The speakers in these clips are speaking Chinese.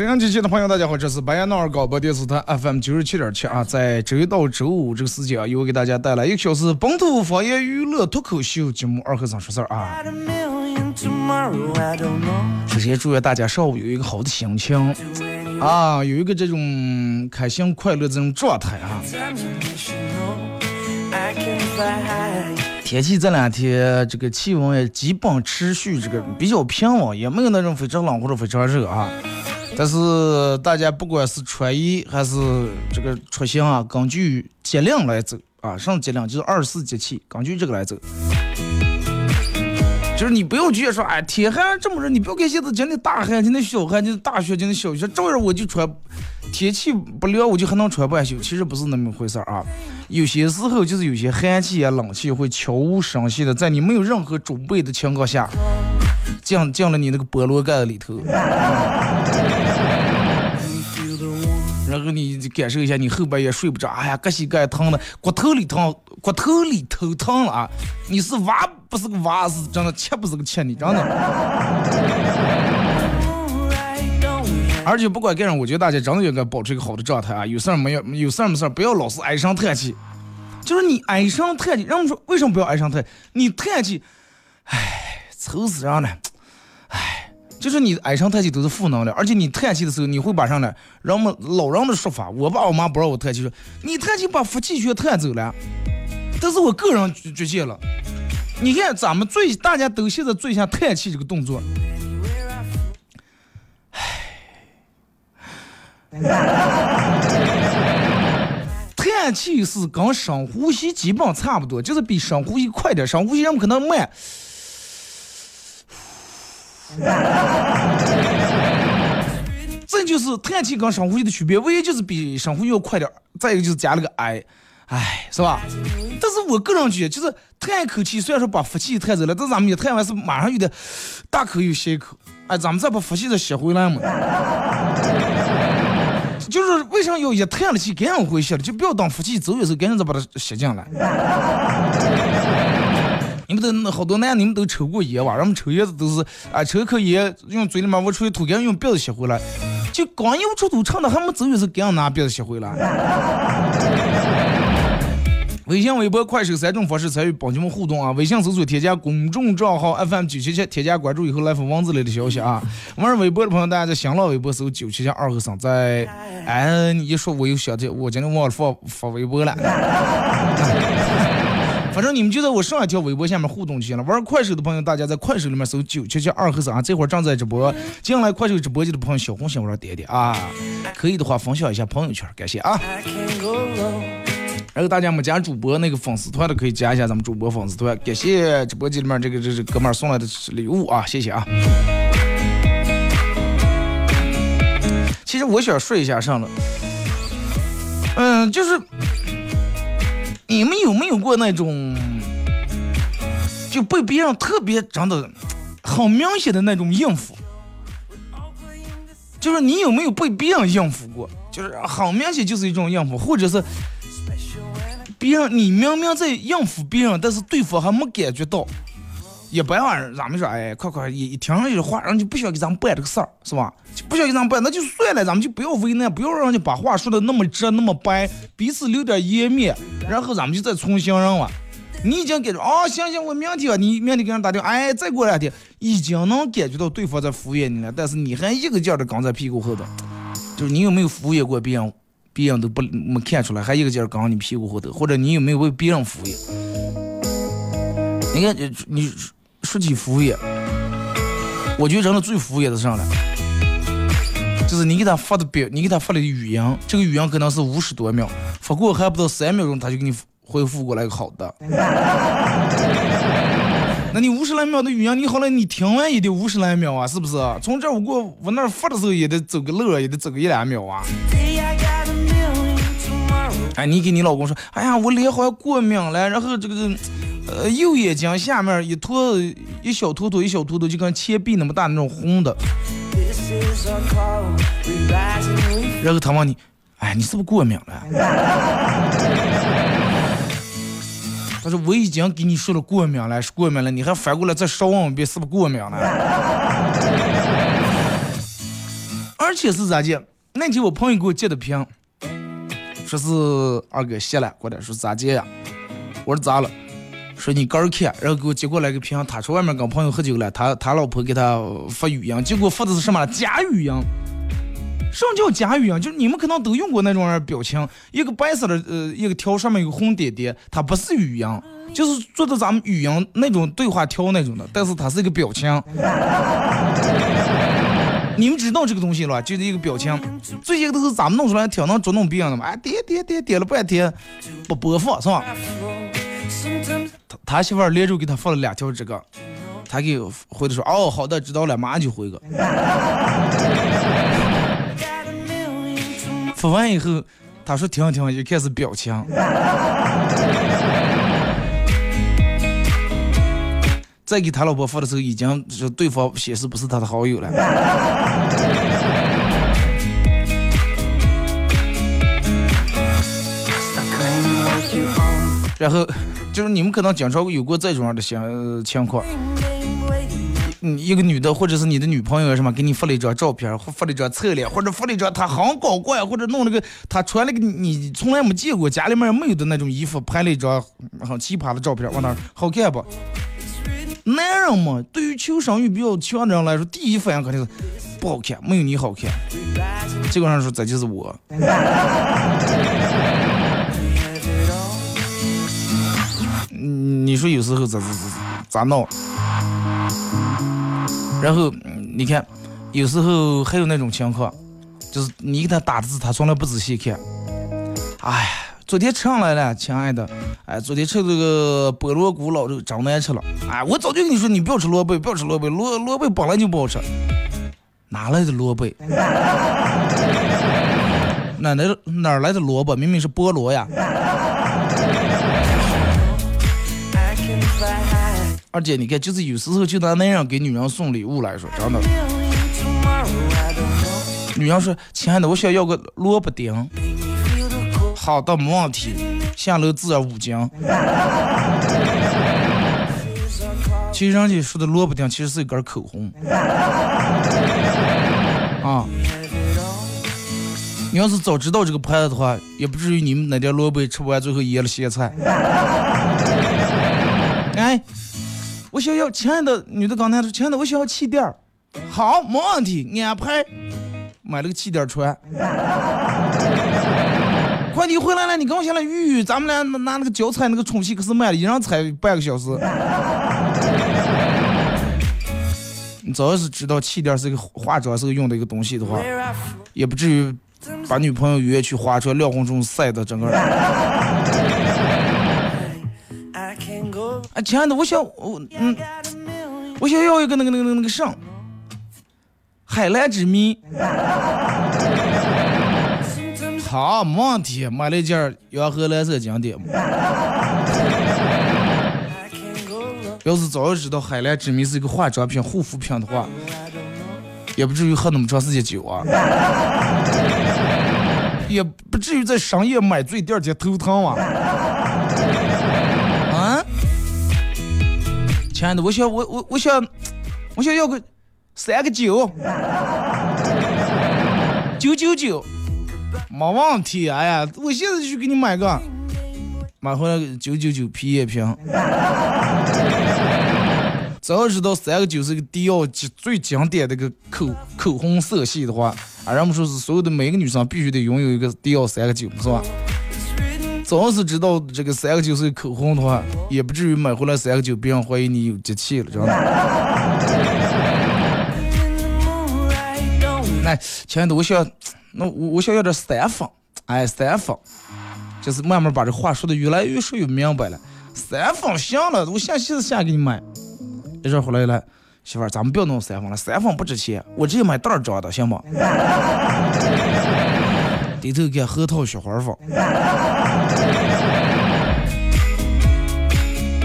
沈阳机器的朋友，大家好，这是白彦淖尔广播电视台 FM 九十七点七啊，在周一到周五这个时间啊，又给大家带来一个小时本土方言娱乐脱口秀节目《二和尚说事儿》啊。首先祝愿大家上午有一个好的心情啊，有一个这种开心快乐这种状态啊。天气这两天这个气温也基本持续这个比较平稳，也没有那种非常冷或者非常热啊。但是大家不管是穿衣还是这个出行啊，根据节令来走啊。什么节令？就是二十四节气，根据这个来走。就是你不要觉得说，哎，天还这么热，你不要看现在今天大寒，今天小寒，今天大雪，今天小雪，照样我就穿。天气不凉，我就还能穿半袖。其实不是那么回事儿啊。有些时候就是有些寒气啊、冷气会悄无声息的在你没有任何准备的情况下，降降了你那个菠萝盖里头。你感受一下，你后半夜睡不着，哎呀，胳膝盖疼的，骨头里疼，骨头里头疼了啊！你是娃不是个娃，是真的，切不是个切，你真的。而且不管干啥，我觉得大家真的应该保持一个好的状态啊！有事儿没有，有事儿没事儿，不要老是唉声叹气。就是你唉声叹气，人们说为什么不要唉声叹气？你叹气，唉，愁死人了，唉，就是你唉声叹气都是负能量。而且你叹气的时候，你会把上来人们老人的说法，我爸我妈不让我叹气，说你叹气把福气全叹走了。但是我个人觉觉了，你看咱们最大家都现在最像叹气这个动作。唉叹气是跟深呼吸基本差不多，就是比深呼吸快点。深呼吸人们可能慢。这就是叹气跟深呼吸的区别，唯一就是比深呼吸要快点。再一个就是加了个哎，哎，是吧？但是我个人觉得，就是叹一口气，虽然说把福气叹走了，但是咱们一叹完是马上有点大口又吸一口，哎，咱们再把福气再吸回来嘛。就是为啥要一叹了气，赶紧回去了，就不要等福气走的时候，赶紧再把它吸进来。你们都好多男，你们都抽过烟吧？人们抽烟子都是啊，抽口烟用嘴里面我出去吐，赶紧用鼻子吸回来。就刚一出吐，唱的还没走的时候，赶紧拿鼻子吸回来。微信、微博、快手三种方式参与帮你们互动啊！微信搜索添加公众账号 FM 九七七，添加关注以后来发文字类的消息啊！玩微博的朋友，大家在新浪微博搜九七七二和尚，在哎，你一说我又想起，我今天忘了发发微博了。反正你们就在我上一条微博下面互动就行了。玩快手的朋友，大家在快手里面搜九七七二和尚，这会儿正在直播。进来快手直播间的朋友，小红心往上点点啊！可以的话分享一下朋友圈，感谢啊！然后大家没加主播那个粉丝团的，可以加一下咱们主播粉丝团。感谢直播间里面这个这这哥们儿送来的礼物啊，谢谢啊。其实我想说一下上了，嗯，就是你们有没有过那种就被别人特别长得很明显的那种应付？就是你有没有被别人应付过？就是很明显就是一种应付，或者是。别人，你明明在应付别人，但是对方还没感觉到，一般啊，咱们说，哎，快快一一听上这话，人就不需要给咱们办这个事儿，是吧？就不需要给咱们办，那就算了，咱们就不要为难，不要让人家把话说的那么直那么白，彼此留点颜面，然后咱们就再重新人了。你已经感觉哦，行行，我明天你明天给人打电话，哎，再过两天，已经能感觉到对方在敷衍你了，但是你还一个劲儿的跟在屁股后头，就是你有没有敷衍过别人，别人都不没看出来，还一个劲儿跟你屁股后头，或者你有没有为别人敷衍？你看你，你说起服务业，我觉得人的最服务业的上了，就是你给他发的表，你给他发的语音，这个语音可能是五十多秒，发过还不到三秒钟，他就给你。回复过来个好的，那你五十来秒的语音，你好了，你听完也得五十来秒啊，是不是？从这我过我那发的时候也得走个路，也得走个一两秒啊。哎，你给你老公说，哎呀，我脸好像过敏了，然后这个呃右眼睛下面一坨一小坨坨一小坨坨，就跟铅笔那么大那种红的。然后他问你，哎，你是不是过敏了？他说我已经给你说了过敏了，是过敏了，你还反过来再烧问一遍是不是过敏了？而且是咋的？那天我朋友给我截的屏，说是二哥谢了，过来说咋接呀？我说咋了？说你刚看，然后给我接过来个屏，他说外面跟朋友喝酒了，他他老婆给他发语音，结果发的是什么？假语音。什么叫假语音？就是你们可能都用过那种表情，一个白色的呃一个条上面有个红点点，它不是语音，就是做的咱们语音那种对话条那种的，但是它是一个表情。你们知道这个东西了吧，就是一个表情。最近都是咱们弄出来挺能捉弄别人的嘛，哎点点点点了半天不播放是吧？他他媳妇儿连着给他发了两条这个，他给回的说哦好的知道了，马上就回个。发完以后，他说停停，就开始表情。再给他老婆发的时候，已经是对方显示不是他的好友了。然后就是你们可能经常有过这种样的情情况。嗯，一个女的或者是你的女朋友什么，给你发了一张照片，或发了一张侧脸，或者发了一张她很搞怪，或者弄了个她穿了个你从来没见过家里面没有的那种衣服，拍了一张很奇葩的照片，往那好看不？男人嘛，对于求生欲比较强的人来说，第一反应肯定是不好看，没有你好看。这个人说这就是我。你说有时候咋咋咋咋闹？然后你看，有时候还有那种情况，就是你给他打字，他从来不仔细看。哎，昨天吃上来了，亲爱的。哎，昨天吃这个菠萝菇老肉真难吃了。哎，我早就跟你说，你不要吃萝卜，不要吃萝卜，萝萝卜本来就不好吃。哪来的萝卜？哪来哪来的萝卜？明明是菠萝呀。而且你看，就是有时候就拿男人给女人送礼物来说，真的。女人说：“亲爱的，我想要个萝卜丁。”好的，没问题。下楼自然五斤。其实人家说的萝卜丁其实是一根口红。啊！你要是早知道这个牌子的话，也不至于你们那点萝卜吃不完，最后噎了咸菜。哎。我想要，亲爱的女的刚才说，亲爱的，我想要气垫儿，好，没问题，安排。买了个气垫穿。快递回来了，你跟我下来预，咱们俩拿那个脚踩那个充气，可是买了，一人踩半个小时。你早要是知道气垫是一个化妆时候用的一个东西的话，也不至于把女朋友约去化妆，亮红中晒的整个人。啊，亲爱的，我想我嗯，我想要一个那个那个那个那个啥，海蓝之谜。好，没问题，买了一件洋河蓝色经典。要是早知道海蓝之谜是一个化妆品、护肤品的话，也不至于喝那么长时间酒啊，也不至于在深夜买醉，第二天头疼啊。亲爱的，我想我我我想我想要个三个九九九九，没问题。哎呀，我现在就去给你买个，买回来九九九皮一瓶。早知道三个九是个迪奥最经典的个口口红色系的话，啊，人们说是所有的每个女生必须得拥有一个迪奥三个九，是吧？早是知道这个三个九是口红的话，也不至于买回来三个九，别人怀疑你有节气了，知道吗？来，亲爱的，我想，那我我想要点三方，哎，三方，就是慢慢把这话说的越来越说越明白了。三方行了，我下现在下给你买。一阵回来了，媳妇儿，咱们不要弄三方了，三方不值钱，我直接买袋装的，行不？低头给核桃雪花放。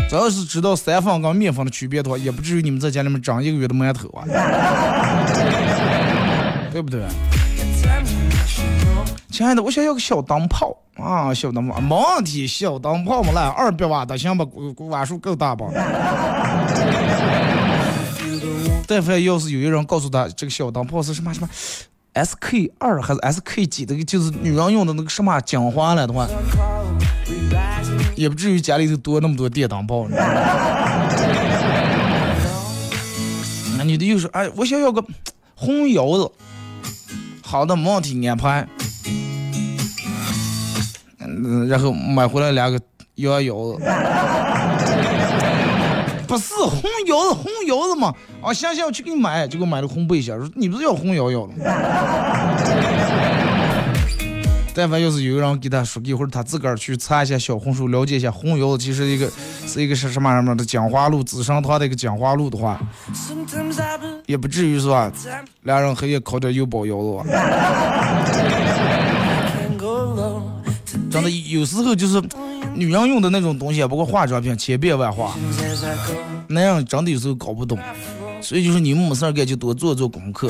这要是知道三方跟面粉的区别的话，也不至于你们在家里面长一个月的馒头啊，对不对？亲爱的，我想要个小灯泡啊，小灯泡，没问题，小灯泡嘛，来二百瓦的行吧？瓦数够大吧？但凡要是有一人告诉他这个小灯泡是什么什么 S K 二还是 S K 几，的就是女人用的那个什么精华了的话，也不至于家里头多那么多电灯泡。那女的又说：“哎，我想要个红腰子。”好的，没问题，安排。嗯，然后买回来两个羊腰子。不是红腰子，红腰子嘛？啊，行行，我去给你买，结果买了红背心。说你不是要红腰腰吗？但凡要是有人给他说，一会儿他自个儿去查一下小红书，了解一下红腰子其实一个是一个是什么什么的讲话露，紫砂糖的一个讲话露的话，也不至于是吧？两人黑夜烤点油包腰子。真的有时候就是。女人用的那种东西，包括化妆品，千变万化，那样真的有时候搞不懂，所以就是你们没事干就多做做功课，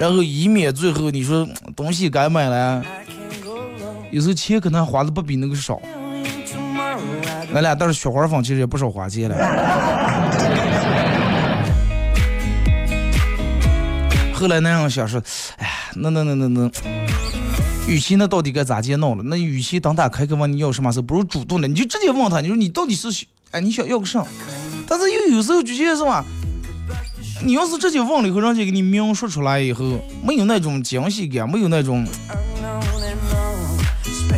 然后以免最后你说东西该买了，有时候钱可能花的不比那个少。俺俩倒是雪花粉其实也不少花钱了。后来那样想说，哎呀，那那那那那。与其那到底该咋接弄了？那与其等他开口问你要什么时，不如主动的，你就直接问他，你说你到底是哎你想要个啥？但是又有时候就觉得是吧？你要是直接问了以后，人家给你描述出来以后，没有那种惊喜感，没有那种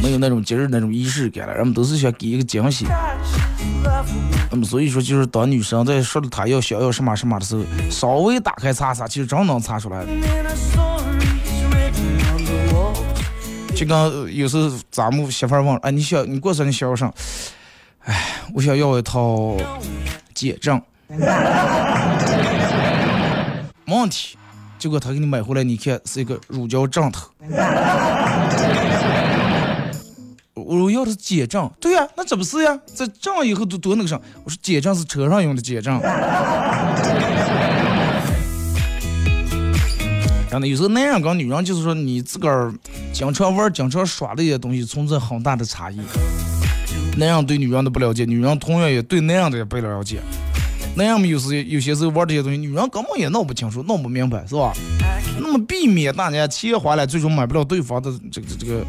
没有那种节日那种仪式感了，人们都是想给一个惊喜。那么所以说，就是当女生在说了她要想要什么什么的时候，稍微打开查查，其实真能查出来的。就刚有时候咱们媳妇儿问，哎，你想你过生日想要啥？哎，我想要一套减震，没问题。结果他给你买回来，你看是一个乳胶枕头。我要的是减震，对呀，那这不是呀？这震以后都多那个啥？我说减震是车上用的减震。有时候男人跟女人就是说，你自个儿经常玩、经常耍的一些东西存在很大的差异。男人对女人的不了解，女人同样也对男人的也不了解。男人们有时有些时候玩这些东西，女人根本也弄不清楚、弄不明白，是吧？那么避免大家钱花了，最终买不了对方的这个这个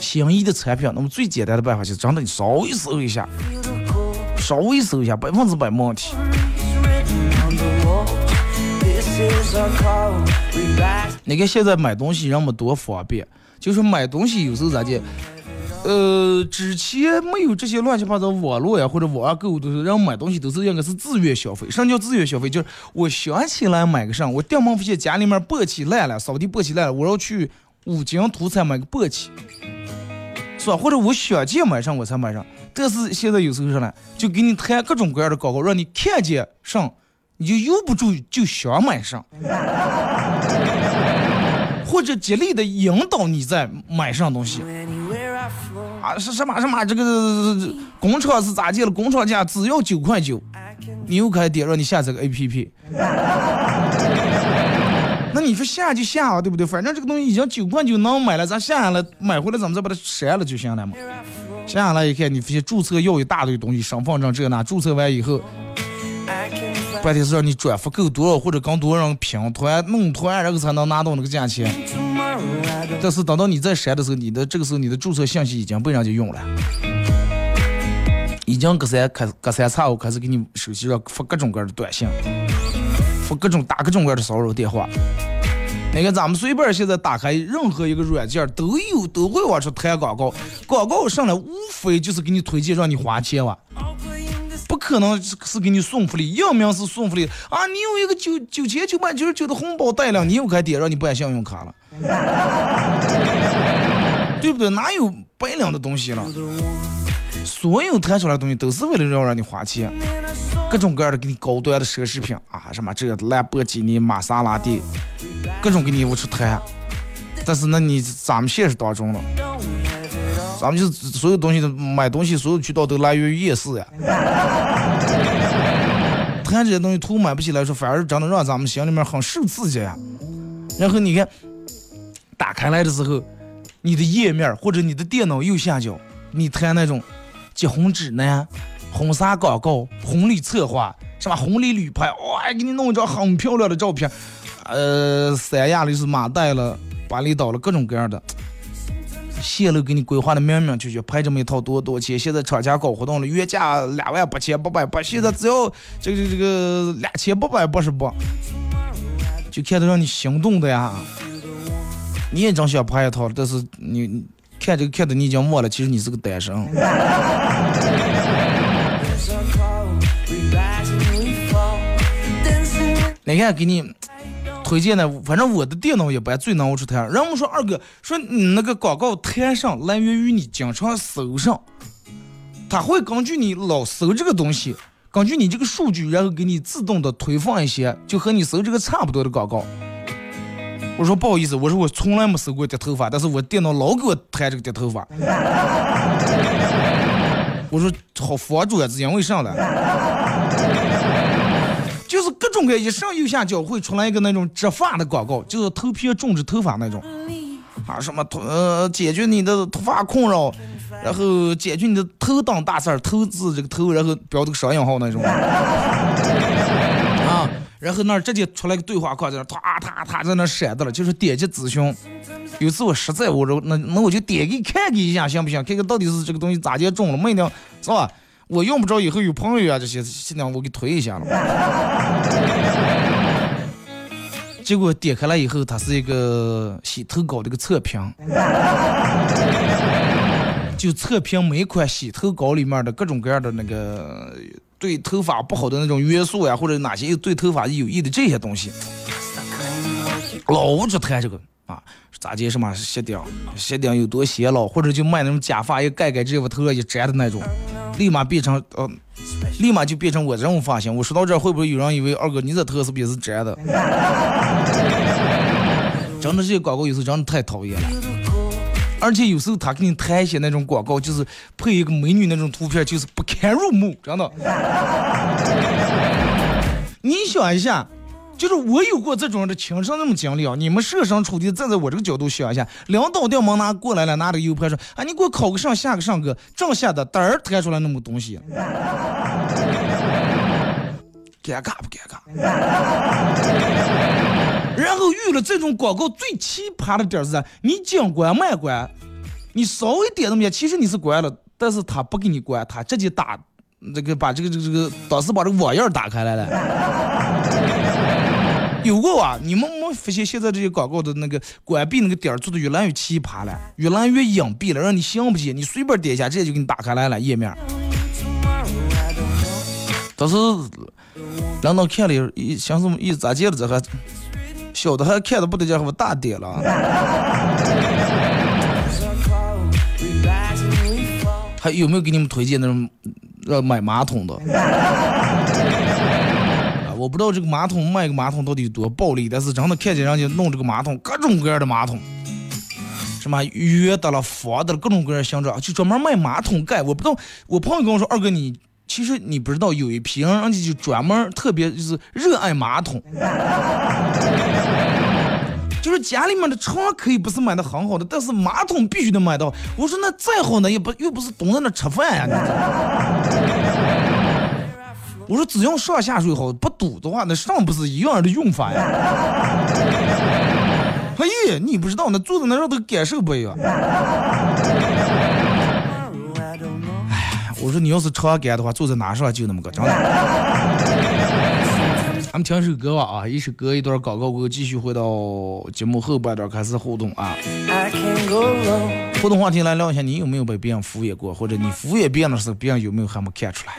心仪的产品，那么最简单的办法就是真的，你稍微搜一下，稍微搜一下，百分之百没问题。你看现在买东西人们多方便，就是买东西有时候咋的，呃，之前没有这些乱七八糟网络呀或者网上购物，都是人买东西都是应该是自愿消费。什么叫自愿消费？就是我想起来买个啥，我电门发现家里面簸箕烂了，扫地簸箕烂了，我要去五金土产买个簸箕，是吧？或者我想见买上我才买上。但是现在有时候啥呢，就给你弹各种各样的广告，让你看见上。你就由不住就想买上，或者极力的引导你在买上东西啊，是什么什么这个工厂是咋建的？工厂价只要九块九，你又开点让你下载个 A P P，那你说下就下啊，对不对？反正这个东西已经九块九能买了，咱下下来买回来咱们再把它删了就行了嘛。接下来一看，你发现注册要一大堆东西，身份证这那，注册完以后，关键是让你转发够多少或者跟多人拼团弄团，然后才能拿到那个价钱。但是等到你再删的时候，你的这个时候你的注册信息已经被人家用了，已经隔三开隔三差五开始给你手机上发各种各样的短信，发各种打各种各样的骚扰电话。你看咱们随便现在打开任何一个软件，都有都会往出弹广告，广告上来无非就是给你推荐让你花钱哇，可能是给你送福利，要命是送福利啊！你有一个九九千九百九十九的红包带量，你又该点让你办信用卡了，对不对？哪有白领的东西了？所有谈出来的东西都是为了要让你花钱，各种各样的给你高端的奢侈品啊，什么这个兰博基尼、玛莎拉蒂，各种给你无处谈。但是那你咱们现实当中了，咱们就是所有东西的买东西，所有渠道都来源于夜市呀。弹这些东西图买不起来说，反而真的让咱们心里面很受刺激呀。然后你看，打开来的时候，你的页面或者你的电脑右下角，你弹那种。结婚指南、婚纱广告、婚礼策划，什么婚礼旅拍，哇，给你弄一张很漂亮的照片，呃，三亚的是马代了，巴厘岛了，各种各样的，线路给你规划的明明确确，拍这么一套多多钱？现在厂家搞活动了，原价两万八千八百八，现在只要这个这个两千八百八十八，就看得让你心动的呀！你也真想拍一套，但是你。看这个看的你已经忘了，其实你是个单身。你看给你推荐的，反正我的电脑一般最能熬出台。人们说二哥说你那个广告台上来源于你经常搜上，他会根据你老搜这个东西，根据你这个数据，然后给你自动的推放一些就和你搜这个差不多的广告。我说不好意思，我说我从来没搜过掉头发，但是我电脑老给我弹这个掉头发。我说好佛主啊，是因为啥了？就是各种各一上右下角会出来一个那种植发的广告，就是头皮种植头发那种，啊什么呃解决你的头发困扰，然后解决你的头等大事儿，投资这个头，然后标这个商业号那种。啊然后那儿直接出来个对话框，在那哒哒哒在那闪的了，就是点击咨询。有次我实在我说那那我就点给看给一下行不行？看看到底是这个东西咋就中了，没呢是吧？我用不着以后有朋友啊这些，尽量我给推一下了。结果点开来以后，它是一个洗头膏的一个测评，就测评每款洗头膏里面的各种各样的那个。对头发不好的那种元素呀，或者哪些对头发有益的这些东西，老是谈这个啊，咋介什么鞋顶，鞋顶有多显老，或者就卖那种假发一盖盖直接把头上一粘的那种，立马变成呃，立马就变成我这种发型。我说到这会不会有人以为二哥你这头是不是也是粘的？真的这些广告有时候真的太讨厌了。而且有时候他给你弹一些那种广告，就是配一个美女那种图片，就是不堪入目，真的。你想一下，就是我有过这种的亲身那种经历啊。你们设身处地站在我这个角度想一下，领导掉门拿过来了，拿着 U 盘说：“啊，你给我考个上，下个上个，正下的嘚儿弹出来那么东西，尴尬不尴尬？” 然后遇了这种广告最奇葩的点是啥？你讲关卖关，你稍微点那么些，其实你是关了，但是他不给你关，他直接打这个把这个这个这个当时把这个网页打开来了。有过啊？你们没发现现在这些广告的那个关闭那个点儿做的越来越奇葩了，越来越隐蔽了，让你想不起，你随便点一下，直接就给你打开来了页面。当时领导看了一，想什么意思？咋接了这还？小的还看的不得劲，我大点了。还有没有给你们推荐那种要买马桶的？我不知道这个马桶卖个马桶到底有多暴利，但是真的看见人家弄这个马桶，各种各样的马桶，什么圆的了、方的了，各种各样形状，就专门卖马桶盖。我不知道，我朋友跟我说，二哥你。其实你不知道，有一批人，人家就专门特别就是热爱马桶，就是家里面的床可以不是买的很好的，但是马桶必须得买到。我说那再好呢，也不又不是蹲在那吃饭呀。我说只要上下水好，不堵的话，那上不是一样的用法呀？哎呀，你不知道，那坐在那上都感受不一样。哎，我说你要是长干的话，坐在哪上就那么个，真的。咱们听首歌吧啊，一首歌一段广告过后，继续回到节目后半段开始互动啊。互动话题来聊一下，你有没有被别人敷衍过，或者你敷衍别人的时候，别人有没有还没看出来？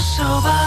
手吧。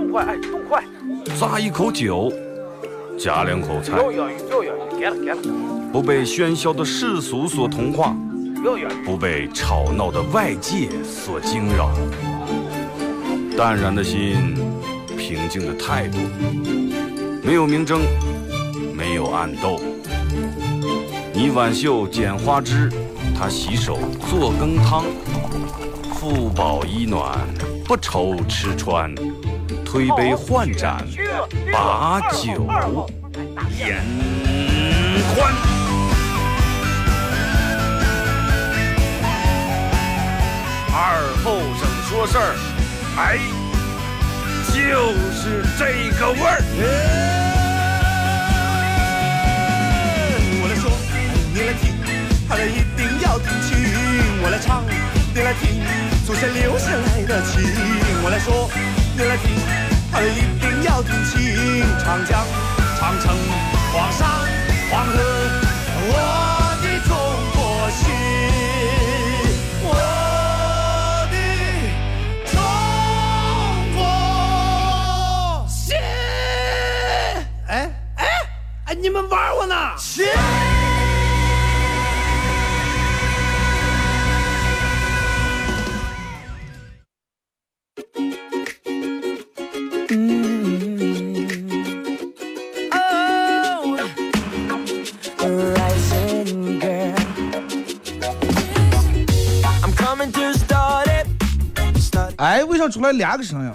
动快哎，动快！咂一口酒，夹两口菜。不被喧嚣的世俗所同化，不被吵闹的外界所惊扰。淡然的心，平静的态度，没有明争，没有暗斗。你挽袖剪花枝，他洗手做羹汤，腹饱衣暖。不愁吃穿，推杯换盏，把酒言欢。二后生说事儿，哎，就是这个味儿。我来说，你来听，他们一定要听清。我来唱，你来听，祖先留下来的情。我来说，来听，他一定要听清。长江、长城、黄山、黄河，我的中国心，我的中国心。哎哎哎，你们玩我呢？哎，为啥出来两个声音.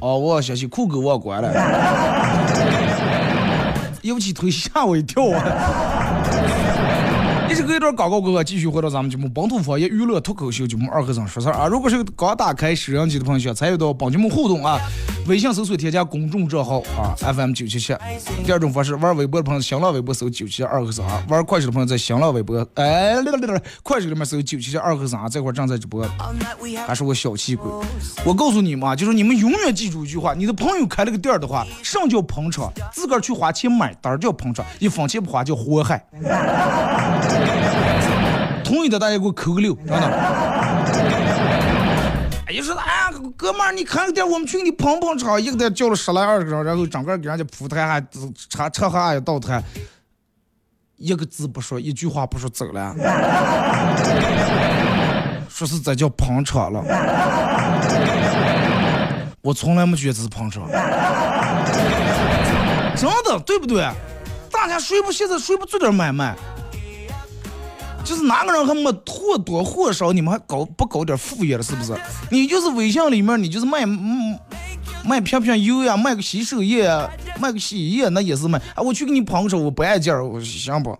哦，我想起酷狗忘关了，一起腿吓我一跳啊！一直隔一段广告过后，继续回到咱们节目《本土方言娱乐脱口秀》节目二和尚说事儿啊！如果是刚打开摄像机的朋友，参与到本节目互动啊，微信搜索添加公众账号啊 FM 九七七。第二种方式，玩微博的朋友，新浪微博搜九七二和尚啊；玩快手的朋友，在新浪微博哎，来来来来，快手里面搜九七七二和尚啊，这会儿正在直播。还是我小气鬼。我告诉你们啊，就是你们永远记住一句话：你的朋友开了个店的话，上叫捧场，自个儿去花钱买单叫捧场，一分钱不花叫祸害。同意的大家给我扣个六，真的。哎呀，说哎呀，哥们儿，你开个店，我们去给你捧捧场，一个店叫了十来二十个人，然后整个给人家铺台还车车还也倒台，一个字不说，一句话不说走了。说是这叫捧场了。我从来没觉得这是捧场，真的对不对？大家谁不现在谁不做点买卖？就是哪个人还没或多或少，你们还搞不搞点副业了？是不是？你就是微信里面，你就是卖卖片片油呀，卖个洗手液，卖个洗衣液，那也是卖。啊，我去给你捧个手，我不爱劲儿，我行不？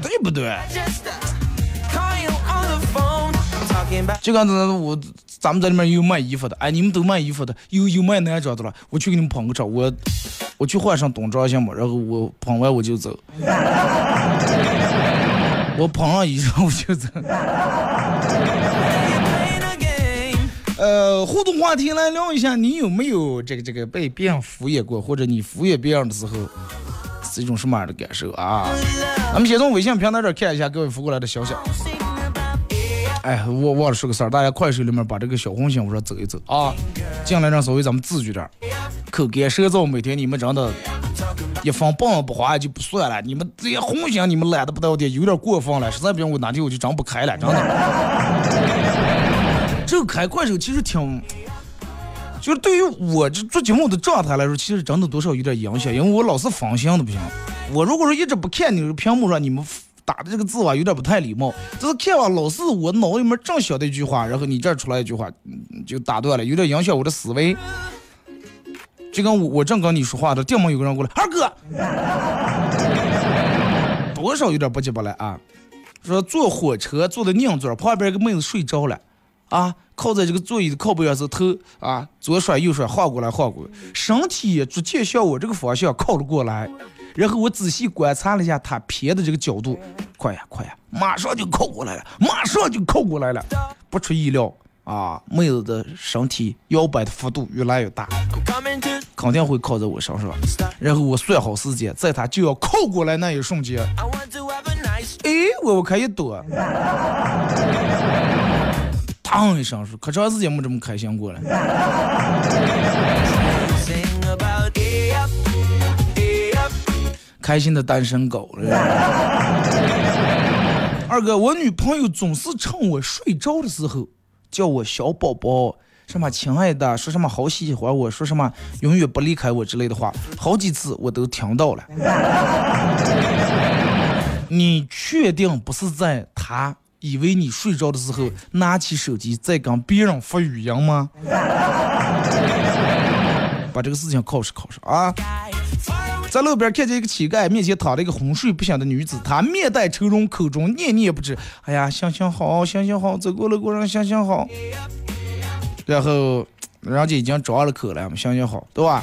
对不对？就刚才我咱们这里面有卖衣服的，哎，你们都卖衣服的，有有卖男装的了，我去给你们捧个场，我我去换上冬装行吗？然后我捧完我就走，我捧上衣裳我就走。呃，互动话题来聊一下，你有没有这个这个被别人敷衍过，或者你敷衍别人的时候是一种什么样的感受啊？咱们先从微信平台这看一下各位发过来的消息。哎，我忘了说个事儿，大家快手里面把这个小红心我说走一走啊，进来让稍微咱们自觉点儿，口干舌燥，每天你们真的，一分半不花就不算了，你们这些红心你们懒得不到点，有点过分了，实在不行我哪天我就真不开了，真的。这个开快手其实挺，就是对于我这做节目的状态来说，其实真的多少有点影响，因为我老是分心的不行。我如果说一直不看你这个屏幕上你们打的这个字啊，有点不太礼貌。就是看完老是我脑里面正想的一句话，然后你这儿出来一句话，就打断了，有点影响我的思维。就跟我我正跟你说话的，电门有个人过来，二哥，多少有点不急不来啊。说坐火车坐的硬座，旁边一个妹子睡着了，啊，靠在这个座椅的靠背上是头啊，左甩右甩晃过来晃过来，身体逐渐向我这个方向靠了过来，然后我仔细观察了一下他偏的这个角度，快呀快呀，马上就靠过来了，马上就靠过来了，不出意料啊，妹子的身体摇摆的幅度越来越大肯定会靠在我身上，然后我算好时间，在他就要靠过来那一瞬间。哎，我我可以躲，当一声说，可长时间没这么开心过了。开心的单身狗了。二哥，我女朋友总是趁我睡着的时候叫我小宝宝，什么亲爱的，说什么好喜欢我，说什么永远不离开我之类的话，好几次我都听到了。你确定不是在她以为你睡着的时候拿起手机在跟别人发语音吗？把这个事情考试考试啊！在路边看见一个乞丐，面前躺着一个昏睡不醒的女子，她面带愁容，口中念念不止：“哎呀，想想好，想想好，走过路过人想想好。”然后人家已经张了口了，想想好，对吧？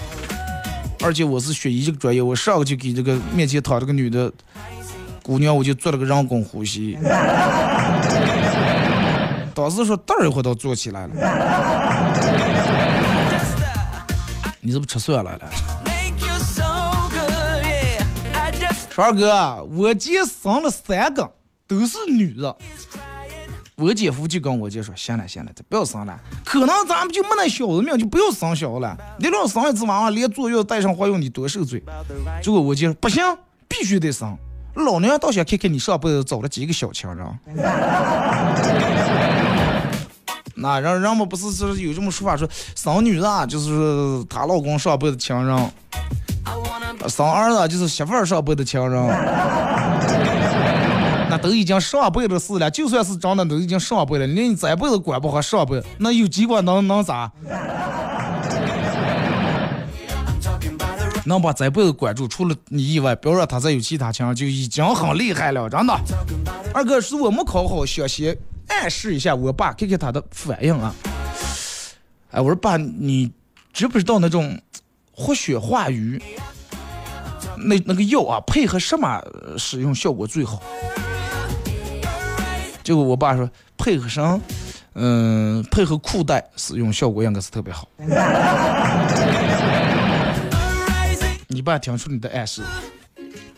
而且我是学医这个专业，我上去给这个面前躺这个女的姑娘，我就做了个人工呼吸。当时说等一会儿都坐起来了，你是不是吃蒜来了？说二哥，我姐生了三个，都是女的。我姐夫就跟我姐说：“行了行了，这不要生了，可能咱们就没那小子命，就不要生小子了。你老生一只娃娃，连坐月带上怀孕，你多受罪。”结果我姐说：“不行，必须得生。老娘倒想看看你上辈子找了几个小情 人。”那人人们不是是有这么说法说，生女的啊，就是她老公上辈子情人；生儿子就是媳妇儿上辈的情人。那都已经上辈的事了，就算是真的，都已经上辈了。连你这辈子管不好上辈，那有几管能能咋？能把这辈子管住，除了你以外，不要让他再有其他情人，就已经很厉害了，真的。二哥是我没考好，想先暗示一下我爸，看看他的反应啊。哎，我说爸，你知不知道那种活血化瘀那那个药啊，配合什么使用效果最好？结果我爸说配合上，嗯，配合裤带使用效果应该是特别好。你爸听出你的暗示。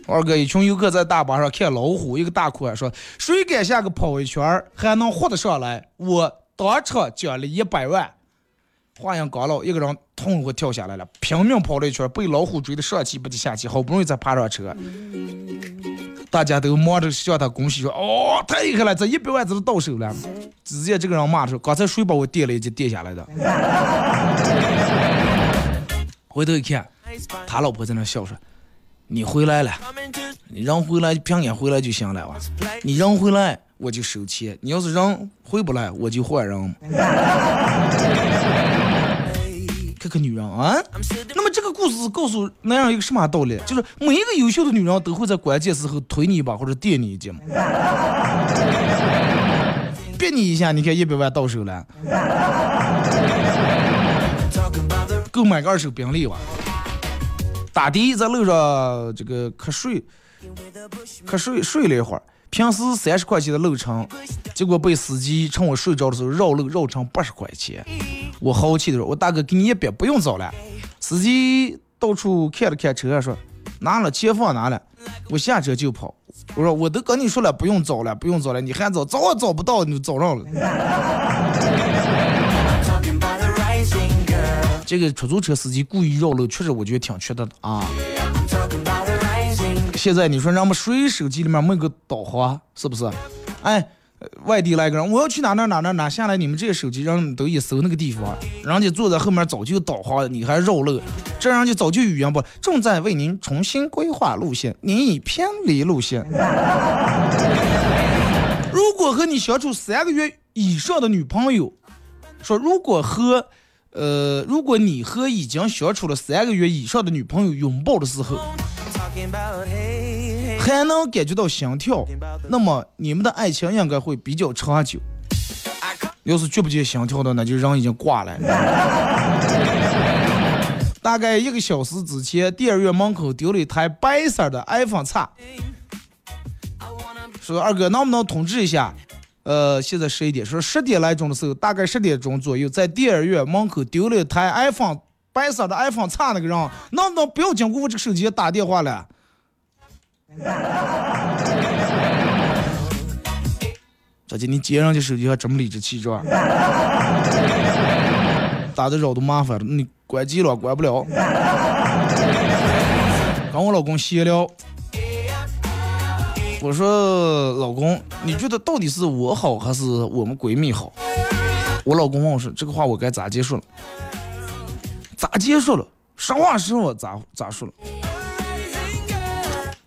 二哥，一群游客在大巴上看老虎，一个大哭喊说：“谁敢下个跑一圈还能活得上来？我当场奖励一百万。”话音刚落，一个人痛快跳下来了，拼命跑了一圈，被老虎追得上气不接下气，好不容易才爬上车。大家都忙着向他恭喜说：“哦，太厉害了，这一百万真是到手了。”只见这个人骂说：“刚才谁把我垫了一截垫下来的？”回头一看，他老婆在那笑说：“你回来了，你人回来平安回来就行了哇！你人回来我就收钱，你要是人回不来我就换人。”看看女人啊，那么这个故事告诉男人一个什么道理？就是每一个优秀的女人都会在关键时候推你一把或者垫你一脚嘛。别你一下，你看一百万到手了，够买个二手宾利吧？打的在路上这个瞌睡，瞌睡睡了一会儿，平时三十块钱的路程，结果被司机趁我睡着的时候绕路绕成八十块钱。我豪气的说：“我大哥给你一百，不用找了。”司机到处看了看车，说：“拿了钱放哪了？”我下车就跑。我说：“我都跟你说了，不用找了，不用找了，你还找？找也找不到，你就找上了。”这个出租车司机故意绕路，确实我觉得挺缺德的啊。现在你说让我们谁手机里面没个导航，是不是？哎。外地来个人，我要去哪哪哪哪哪，下来你们这个手机让都一搜那个地方，人家坐在后面早就导航，你还绕路，这人家早就语言不正在为您重新规划路线，您已偏离路线。如果和你相处三个月以上的女朋友，说如果和，呃，如果你和已经相处了三个月以上的女朋友拥抱的时候。还能感觉到心跳，那么你们的爱情应该会比较长久。要是觉不见心跳的，那就人已经挂了。大概一个小时之前，电影院门口丢了一台白色的 iPhone 叉。说二哥能不能通知一下？呃，现在十一点，说十点来钟的时候，大概十点钟左右，在电影院门口丢了一台 iPhone 白色的 iPhone 叉那个人，能不能不要经过我这个手机打电话了？咋的？你接上去手机还这么理直气壮？打的扰都麻烦了，你关机了关不了。跟我老公闲聊，我说老公，你觉得到底是我好还是我们闺蜜好？我老公问我说这个话我该咋结束了？咋结束了？实话实说，咋咋说了？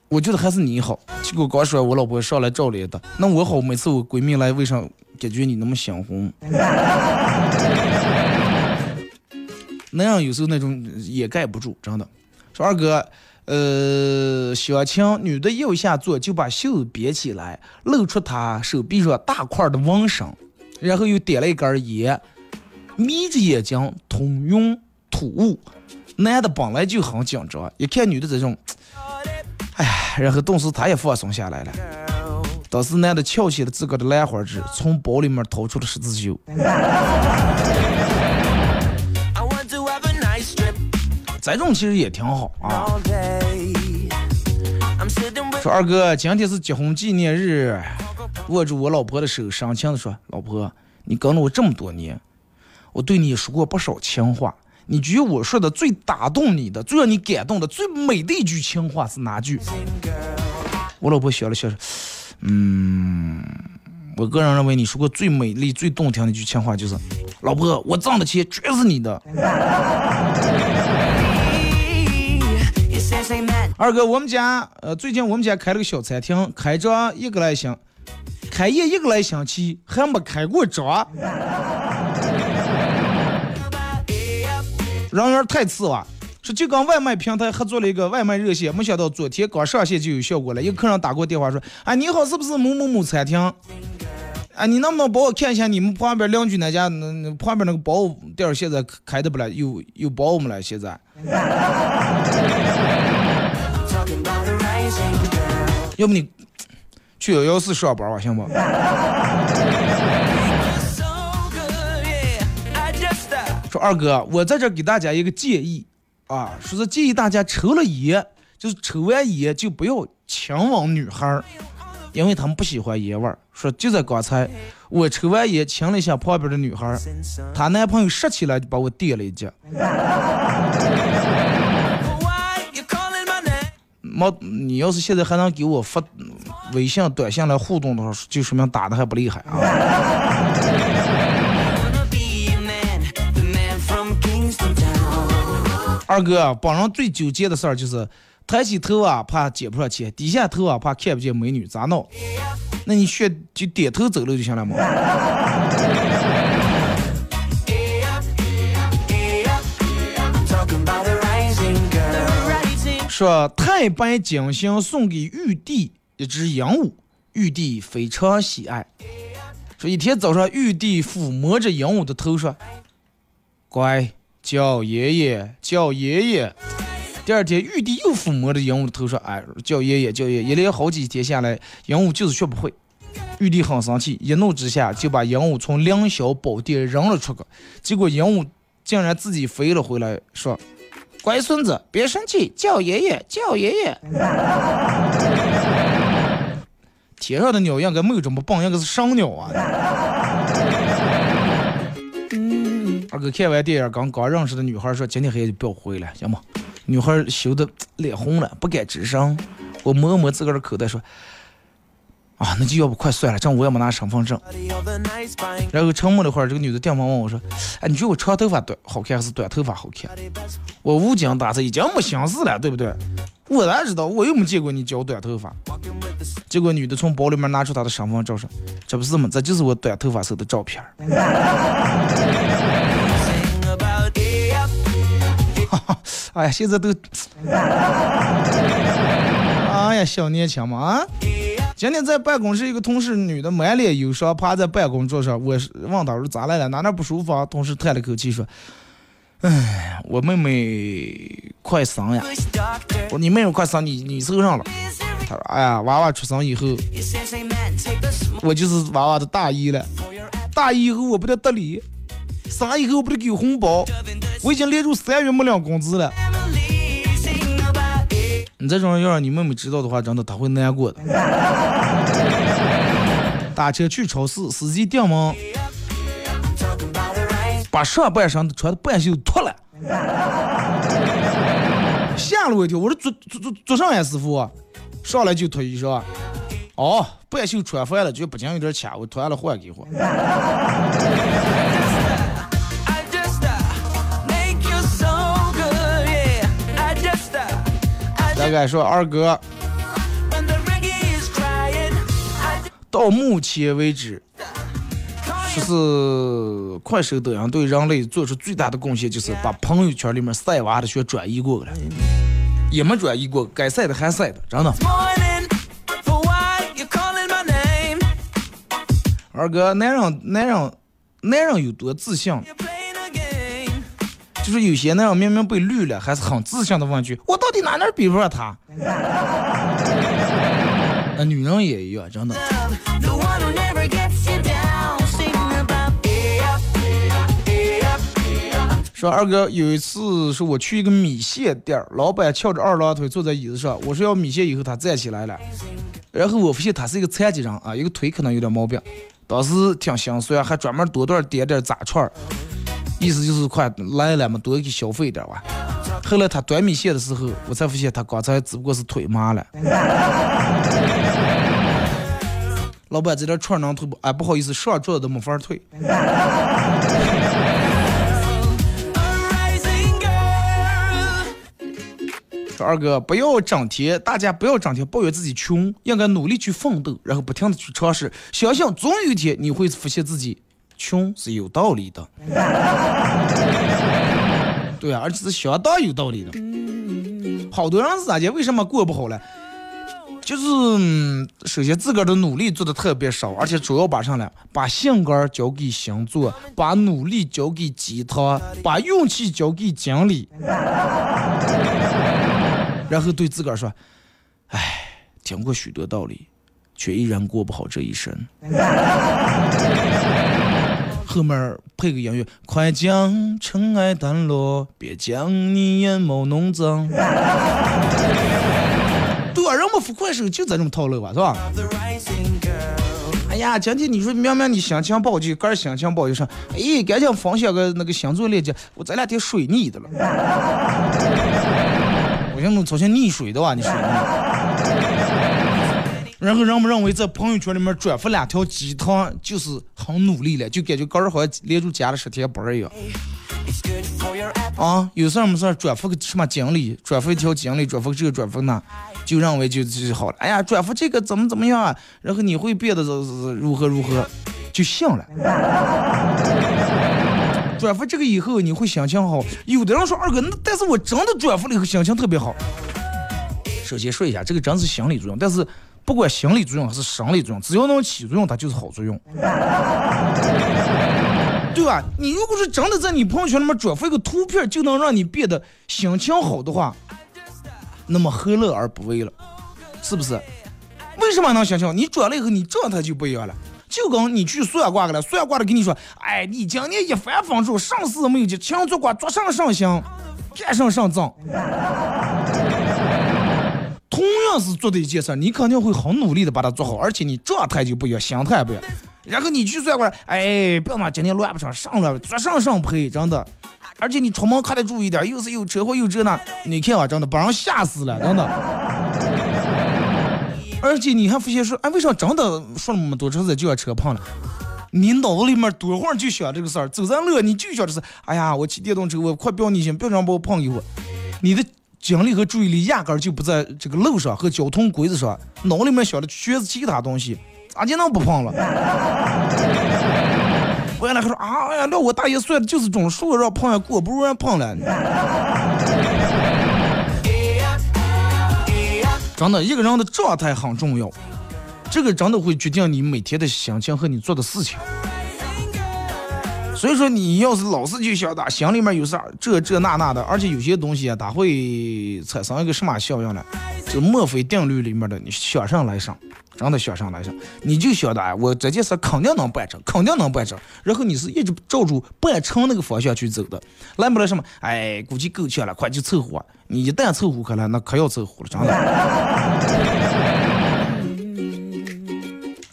我觉得还是你好。结果刚说，我老婆上来照脸的，那我好，每次我闺蜜来，为啥感觉你那么想红？那样有时候那种掩盖不住，真的。说二哥，呃，小青女的右下座就把袖子别起来，露出她手臂上大块的纹身，然后又点了一根烟，眯着眼睛通用土雾。男的本来就很紧张，一看女的这种，哎呀，然后顿时他也放松下来了。当时男的翘起了自个的兰花指，从包里面掏出了十字绣。这种其实也挺好啊。说二哥，今天是结婚纪念日，握住我老婆的手，深情的说：“老婆，你跟了我这么多年，我对你说过不少情话。你觉得我说的最打动你的、最让你感动的、最美的一句情话是哪句？”我老婆笑了笑：“嗯，我个人认为你说过最美丽、最动听的一句情话就是，老婆，我挣的钱全是你的。”二哥，我们家呃，最近我们家开了个小餐厅，开张一个来星，开业一个来星期还没开过张，人缘太次了。说就跟外卖平台合作了一个外卖热线，没想到昨天刚上线就有效果了。一个客人打过电话说：“哎，你好，是不是某某某餐厅？哎，你能不能帮我看一下你们旁边邻居那家那那旁边那个包店现在开的不了，有有包没了？现在？” 要不你去幺幺四上班吧，行不？说二哥，我在这给大家一个建议啊，说是建议大家抽了烟，就是抽完烟就不要亲吻女孩，因为他们不喜欢烟味儿。说就在刚才，我抽完烟亲了一下旁边的女孩，她男朋友拾起来就把我电了一脚。没，你要是现在还能给我发微信、短信来互动的话，就说明打的还不厉害啊。哥，本人最纠结的事儿就是抬起头啊，怕捡不上钱；低下头啊，怕看不见美女，咋弄？那你选就点头走路就行了嘛。说太白金星送给玉帝一只鹦鹉，玉帝非常喜爱。说一天早上，玉帝抚摸着鹦鹉的头说：“乖，叫爷爷，叫爷爷。”第二天，玉帝又抚摸着鹦鹉的头说：“哎，叫爷爷，叫爷爷。”一连好几天下来，鹦鹉就是学不会。玉帝很生气，一怒之下就把鹦鹉从凌霄宝殿扔了出去。结果鹦鹉竟然自己飞了回来，说。乖孙子，别生气，叫爷爷，叫爷爷。天上的鸟应该没有这么棒，应该是上鸟啊。哥看完电影，刚刚认识的女孩说：“今天黑夜就不要回来，行吗？”女孩羞得脸红了，不敢吱声。我摸摸自个儿的口袋说。啊，那就要不快算了，这样我也没拿身份证。然后沉默了会儿，这个女的电话问我说：“哎，你觉得我长头发短好看还是短头发好看？”我无精打采，已经没心思了，对不对？我哪知道，我又没见过你剪短头发。结果女的从包里面拿出她的身份证说：“这不是吗？这就是我短头发时候的照片。” 哎呀，现在都，哎呀，小年轻嘛啊！今天在办公室，一个同事女的满脸忧伤，趴在办公桌上。我是问她说咋来了？哪哪不舒服？啊？同事叹了口气说：“哎，我妹妹快生呀。”我说：“你妹妹快生，你你受上了？”她说：“哎呀，娃娃出生以后，我就是娃娃的大姨了。大姨以后我不得得理，生以后不得给红包。我已经连住三月没领工资了。”你这种要让你妹妹知道的话，真的她会难过的。打车去超市，司机订门，把上半身穿的半袖脱了，吓了我一跳。我说做做做做啥呀，师傅？上来就脱衣裳。哦，半袖穿反了，就不仅有点卡，我脱完了换给换。大概说二哥，到目前为止，说是快手抖音对人类做出最大的贡献，就是把朋友圈里面晒娃的全转移过来，也没转移过，该晒的还晒的，真的。二哥，男人，男人，男人有多自信？就是有些那样明明被绿了，还是很自信的问句：“我到底哪哪比不上他？”那 女人也一样，真的。说二哥有一次是我去一个米线店儿，老板翘着二郎腿坐在椅子上，我说要米线以后他站起来了，然后我发现他是一个残疾人啊，一个腿可能有点毛病，当时挺心酸，还专门多段点点炸串儿，意思就是快来了嘛，多给消费点儿吧。后来他端米线的时候，我才发现他刚才只不过是腿麻了。老板这点串儿能退不？哎，不好意思，上桌子都没法退。说二哥，不要整天，大家不要整天抱怨自己穷，应该努力去奋斗，然后不停的去尝试，相信总有一天你会发现自己穷是有道理的。对啊，而且是相当有道理的。好多人是咋的？为什么过不好了？就是、嗯首先自个儿的努力做的特别少，而且主要把上来，把性格交给星座，把努力交给鸡汤，把运气交给经理。然后对自个儿说：“哎，听过许多道理，却依然过不好这一生。”后面配个音乐，快将尘埃掸落，别将你眼眸弄脏。对啊，人们付快手就这么套路吧，是吧？哎呀，今天你说明明你心情不好，就个人心情不好就上，哎，赶紧分享个那个星座链接，我这两天水逆的了。我想弄造成溺水的哇，你水逆。然后人们认为在朋友圈里面转发两条鸡汤就是很努力了，就感觉个人好像连着加了十天班一样。啊，有事儿没事儿转发个什么经历，转发一条经历，转发这个转发那，就认为就就好了。哎呀，转发这个怎么怎么样啊？然后你会变得如何如何，就信了。转发这个以后你会心情好。有的人说二哥，那但是我真的转发了以后心情特别好。首先说一下，这个真是心理作用，但是不管心理作用还是生理作用，只要能起作用，它就是好作用。对吧？你如果是真的在你朋友圈里面转发一个图片，就能让你变得心情好的话，那么何乐而不为了？是不是？为什么能心情？你转了以后，你状态就不一样了。就跟你去算卦去了，算卦的跟你说，哎，你今年一帆风顺，上事没有就强做官，做上上行，干上上涨。同样是做的一件事，你肯定会很努力的把它做好，而且你状态就不一样，心态不一样。然后你去算过来，哎，不要嘛，今天乱不成，上乱做上上赔，真的。而且你出门可得注意点，又是有车祸又这那，你看啊，真的把人吓死了，真的。而且你还发现说，哎，为啥真的说那么多车子就要车碰了？你脑子里面多会儿就想这个事儿，走在路你就想的是，哎呀，我骑电动车，我快不要逆行，不要让把我碰一会儿。你的精力和注意力压根儿就不在这个路上和交通规则上，脑里面想的全是其他东西，咋就能不碰了？我原来还说啊，哎呀，那我大爷算的就是种树，让碰下过，不如让碰了。真的，一个人的状态很重要，这个真的会决定你每天的心情和你做的事情。所以说，你要是老是就想打，心里面有啥这这那那的，而且有些东西啊，它会产生一个什么效应呢？就墨菲定律里面的，你想上来上，真的想上来上，你就晓得哎，我这件事肯定能办成，肯定能办成，然后你是一直照住办成那个方向去走的，来不来什么？哎，估计够呛了，快去凑合。你一旦凑合开了，那可要凑合了，真的。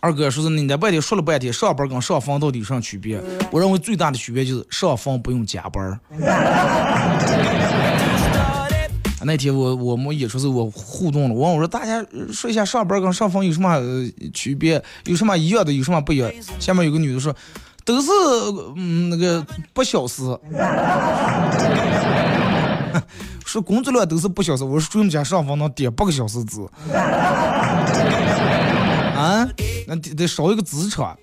二哥说是你在外地说了半天，上班跟上房到底有啥区别？我认为最大的区别就是上房不用加班。那天我我们演出时我互动了，我问我说大家呃说一下上班跟上房有什么呃区别，有什么一样的，有什么不一样？下面有个女的说，都是嗯那个八小时，说工作量都是八小时，我说专门家上房能点八个小时制。那得得烧一个资产。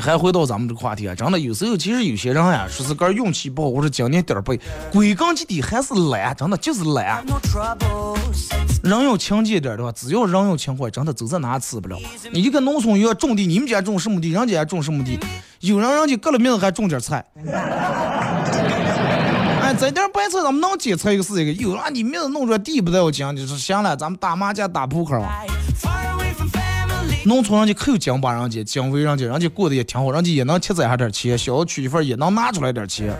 还回到咱们这个话题啊，真的有时候其实有些人呀，说是个运气不好或者今年点儿背，归根结底还是懒，真的就是懒。人要勤俭点儿的话，只要人要勤快，真的走在哪吃不了。你一个农村又要种地，你们家种什么地，人家也种什么地，有人人家革了命还种点菜。这点白菜咱们能结出一个是一个，有啊你名字弄出来地不带我讲，就是行了，咱们打麻将打扑克吧。农村人家可有奖把人家，奖为人家，人家过得也挺好，人家也能积攒下点钱，小区一份也能拿出来点钱。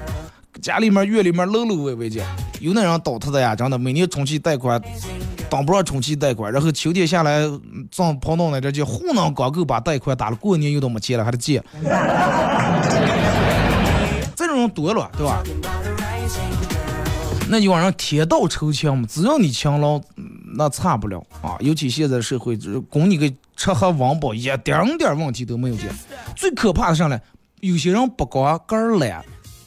家里面院里面搂搂歪歪的，有那人倒腾的呀，真的每年充气贷款，当不上充气贷款，然后秋天下来嗯正跑到那点去，糊弄刚够把贷款打了，过年又都没钱了，还得借。这种人多了，对吧？那有人天道酬勤嘛，只要你勤劳，那差不了啊。尤其现在社会，就是供你个吃喝温饱，一点点问题都没有的。最可怕的上来，有些人不光个儿懒，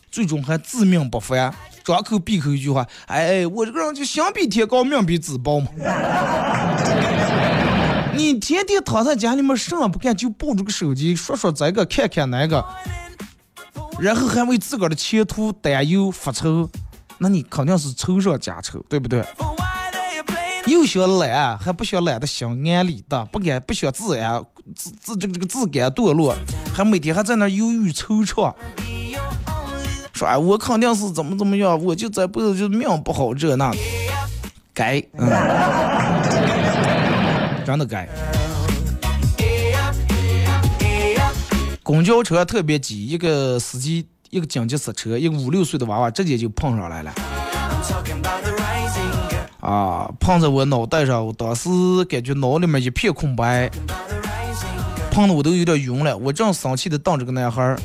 最终还自命不凡，张口闭口一句话：“哎，我这个人就心比天高，命比纸薄嘛。”你天天躺在家里面什么不干，就抱着个手机说说这个看看那个，然后还为自个儿的前途担忧发愁，那你肯定是愁上加愁，对不对？又想懒，还不想懒得心安理得，不敢不想自安自自这个这个自甘堕落，还每天还在那忧郁惆怅，说哎我肯定是怎么怎么样，我就这辈子就命不好这那的，该，嗯，真的该。公交车特别挤，一个司机一个紧急刹车，一个五六岁的娃娃直接就碰上来了。啊，碰在我脑袋上，我当时感觉脑里面一片空白，碰的我都有点晕了。我正生气的瞪着个男孩，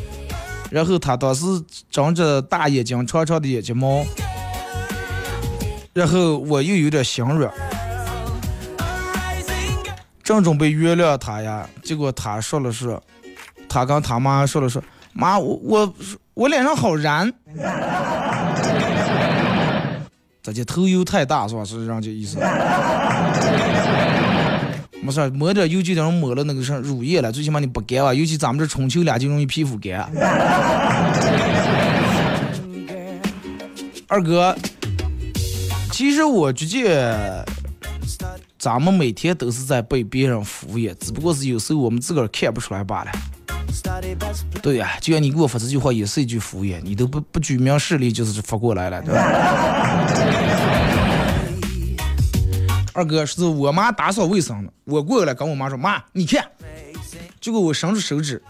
然后他当时睁着大眼睛，长长的眼睫毛，然后我又有点心软，正准备原谅他呀，结果他说了是，他跟他妈说了说，妈，我我我脸上好燃。这这头油太大是吧？是让这意思。没事，抹点油就等于抹了那个什乳液了，最起码你不干啊。尤其咱们这春秋俩就容易皮肤干。二哥，其实我觉得咱们每天都是在被别人敷衍，只不过是有时候我们自个儿看不出来罢了。对呀、就像你给我发这句话也是一句敷衍，你都不不举名示例，就是发过来了，对吧？二哥是我妈打扫卫生呢，我过来跟我妈说：“妈，你看。”结果我伸出手指，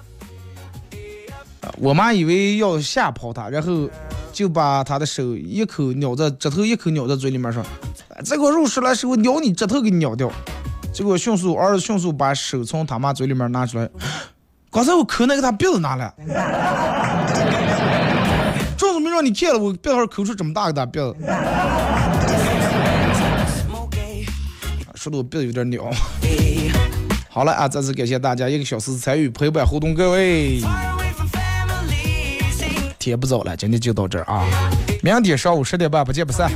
我妈以为要吓跑她，然后就把她的手一口咬在指头，一口咬在嘴里面说：“哎这个肉吃来时候咬你指头给你咬掉。”结果迅速儿子迅速把手从他妈嘴里面拿出来，刚才我抠那个他鼻子拿了，正是没让你看了，我别会抠出这么大个大鼻子，说的我鼻子有点鸟。好了啊，再次感谢大家一个小时参与陪伴互动，各位天不早了，今天就到这儿啊，明天上午十点半不见不散。